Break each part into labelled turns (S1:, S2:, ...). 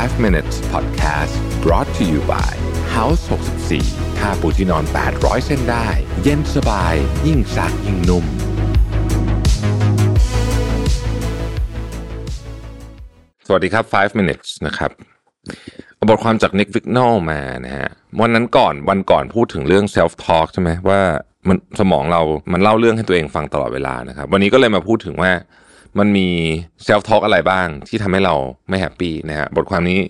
S1: 5 minutes podcast brought to you by House 64ผ้าปูที่นอน 800 เส้นได้ เย็นสบาย ยิ่งซักยิ่งนุ่ม สวัสดีครับ 5 minutes นะครับบทความจาก Nick v i g n a l มานะฮะ วันนั้นก่อนวันก่อนพูดถึงเรื่อง self talk ใช่ไหมว่ามันสมองเรามันเล่าเรื่องให้ตัวเองฟังตลอดเวลานะครับ วันนี้ก็เลยมาพูดถึงว่า มันมี self talk อะไรบ้างที่ทำให้เราไม่ happy นะฮะบทความนี้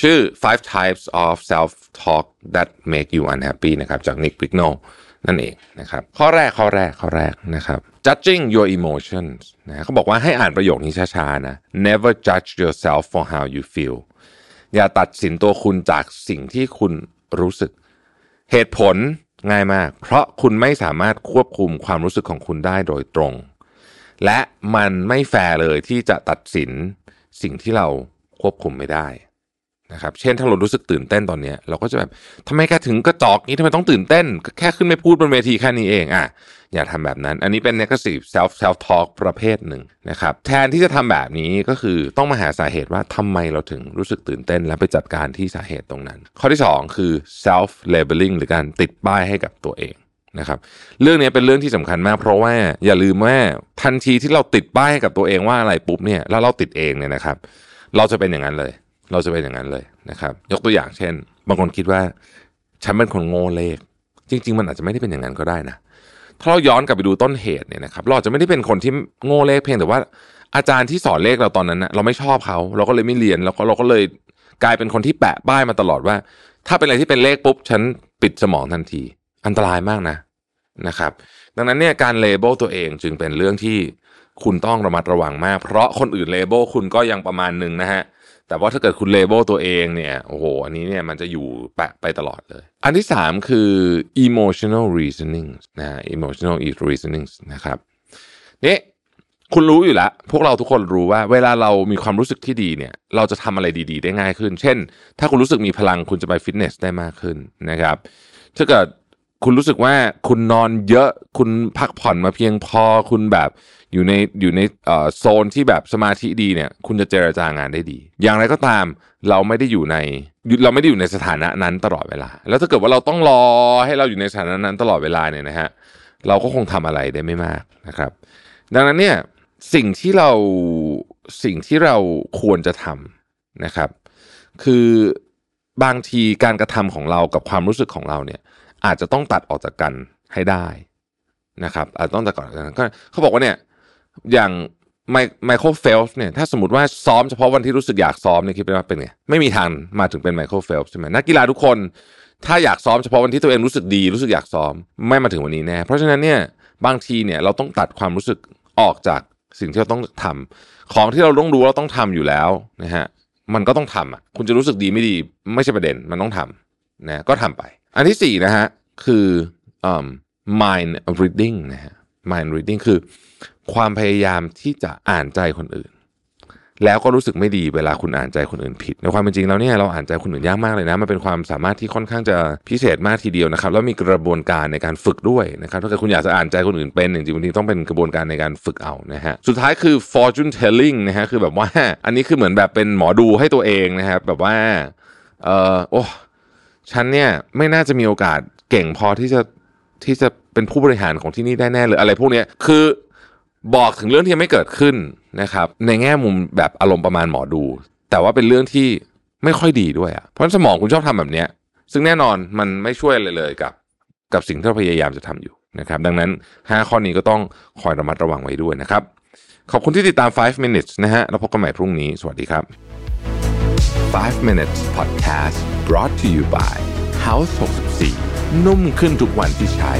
S1: ชื่อ five types of self talk that make you unhappy นะครับจาก Nick v i g n a l นั่นเองนะครับข้อแรกข้อแรกข้อแรกนะครับ judging your emotions นะเขาบอกว่าให้อ่านประโยคนี้ช้าๆนะ never judge yourself for how you feel อย่าตัดสินตัวคุณจากสิ่งที่คุณรู้สึก เหตุผลง่ายมาก เพราะคุณไม่สามารถควบคุมความรู้สึกของคุณได้โดยตรง และมันไม่แฟร์เลยที่จะตัดสินสิ่งที่เราควบคุมไม่ได้นะครับ เช่นถ้าเรารู้สึกตื่นเต้นตอนนี้เราก็จะแบบทำไมแกถึงกระจอกนี้ทำไมต้องตื่นเต้นก็แค่ขึ้นไปพูดบนเวทีแค่นี้เองอะอย่าทำแบบนั้น อันนี้เป็น negative self self talk ประเภทหนึ่งนะครับ แทนที่จะทำแบบนี้ก็คือต้องมาหาสาเหตุว่าทำไมเราถึงรู้สึกตื่นเต้น และไปจัดการที่สาเหตุตรงนั้น ข้อที่ 2 คือ self labeling หรือการติดป้ายให้กับตัวเอง นะครับ เรื่องนี้เป็นเรื่องที่สำคัญมาก เพราะว่าอย่าลืมว่าทันทีที่เราติดป้ายกับตัวเองว่าอะไรปุ๊บเนี่ยแล้วเราติดเองเนี่ยนะครับ เราจะเป็นอย่างนั้นเลย เราจะเป็นอย่างนั้นเลยนะครับ ยกตัวอย่างเช่น บางคนคิดว่าฉันเป็นคนโง่เลข จริง ๆ มันอาจจะไม่ได้เป็นอย่างนั้นก็ได้นะถ้าเราย้อนกลับไปดูต้นเหตุเนี่ยนะครับเราอาจจะไม่ได้เป็นคนที่โง่เลขเพียงแต่ว่า อาจารย์ที่สอนเลขเราตอนนั้นนะเราไม่ชอบเขา เราก็เลยไม่เรียนแล้วก็เราก็เลยกลายเป็นคนที่แปะป้ายมาตลอดว่า ถ้าเป็นอะไรที่เป็นเลขปุ๊บฉันปิดสมองทันที อันตรายมากนะนะครับ ดังนั้นเนี่ยการ label ตัวเองจึงเป็นเรื่องที่คุณต้องระมัดระวังมาก เพราะคนอื่น label คุณก็ยังประมาณหนึ่งนะฮะแต่ว่าถ้าเกิดคุณ label ตัวเองเนี่ยโอ้โหอันนี้เนี่ยมันจะอยู่แปะไปตลอดเลย อันที่สามคือ emotional reasoning นะ emotional reasoning นะครับนี่คุณรู้อยู่แล้วพวกเราทุกคนรู้ว่า เวลาเรามีความรู้สึกที่ดีเนี่ย เราจะทำอะไรดี ๆ ได้ง่ายขึ้น เช่น ถ้าคุณรู้สึกมีพลังคุณจะไปฟิตเนสได้มากขึ้นนะครับ ถ้าเกิด คุณรู้สึกว่าคุณนอนเยอะคุณพักผ่อนมาเพียงพอคุณแบบอยู่ในอยู่ในโซนที่แบบสมาธิดีเนี่ย คุณจะเจรจางานได้ดี อย่างไรก็ตามเราไม่ได้อยู่ใน เราไม่ได้อยู่ในสถานะนั้นตลอดเวลา แล้วถ้าเกิดว่าเราต้องรอให้เราอยู่ในสถานะนั้นตลอดเวลาเนี่ยนะฮะเราก็คงทำอะไรได้ไม่มากนะครับ ดังนั้นเนี่ยสิ่งที่เราสิ่งที่เราควรจะทำนะครับ คือบางทีการกระทำของเรากับความรู้สึกของเราเนี่ย อาจจะต้องตัดออกจากกันให้ได้นะครับอาจจะต้องตัดก่อนก็เขาบอกว่าเนี่ยอย่างไมไมเคิลเฟลป์สเนี่ยถ้าสมมติว่าซ้อมเฉพาะวันที่รู้สึกอยากซ้อมเนี่ยคิดว่าเป็นไงไม่มีทางมาถึงเป็นไมเคิลเฟลป์สใช่ไหมนักกีฬาทุกคนถ้าอยากซ้อมเฉพาะวันที่ตัวเองรู้สึกดีรู้สึกอยากซ้อมไม่มาถึงวันนี้แน่เพราะฉะนั้นเนี่ยบางทีเนี่ยเราต้องตัดความรู้สึกออกจากสิ่งที่เราต้องทำของที่เราต้องรู้เราต้องทำอยู่แล้วนะฮะมันก็ต้องทำอะคุณจะรู้สึกดีไม่ดีไม่ใช่ประเด็นมันต้องทำนะก็ทำไป อันที่สี่นะฮะคือ um, mind reading นะฮะ mind reading คือ ความพยายามที่จะอ่านใจคนอื่น แล้วก็รู้สึกไม่ดีเวลาคุณอ่านใจคนอื่นผิดในความเป็นจริงแล้วเนี่ยเราอ่านใจคนอื่นยากมากเลยนะมันเป็นความสามารถที่ค่อนข้างจะพิเศษมากทีเดียวนะครับแล้วมีกระบวนการในการฝึกด้วยนะครับถ้าเกิดคุณอยากจะอ่านใจคนอื่นเป็นจริงๆบางทีต้องเป็นกระบวนการในการฝึกเอานะฮะสุดท้ายคือ fortune telling นะฮะคือแบบว่าอันนี้คือเหมือนแบบเป็นหมอดูให้ตัวเองนะครับแบบว่าเออโอ้ ฉันเนี่ยไม่น่าจะมีโอกาสเก่งพอที่จะที่จะเป็นผู้บริหารของที่นี่ได้แน่เลยอะไรพวกนี้คือบอกถึงเรื่องที่ยังไม่เกิดขึ้นนะครับ ในแง่มุมแบบอารมณ์ประมาณหมอดู แต่ว่าเป็นเรื่องที่ไม่ค่อยดีด้วยอะเพราะสมองคุณชอบทำแบบเนี้ย ซึ่งแน่นอนมันไม่ช่วยอะไรเลยกับ กับสิ่งที่เราพยายามจะทำอยู่นะครับ ดังนั้น 5 ข้อนี้ก็ต้องคอยระมัดระวังไว้ด้วยนะครับ ขอบคุณที่ติดตาม 5 minutes นะฮะแล้วพบกันใหม่พรุ่งนี้ สวัสดีครับ
S2: 5 minutes podcast brought to you by House 64 นุ่มขึ้นทุกวันที่ใช้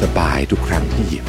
S2: สบายทุกครั้งที่หยิบ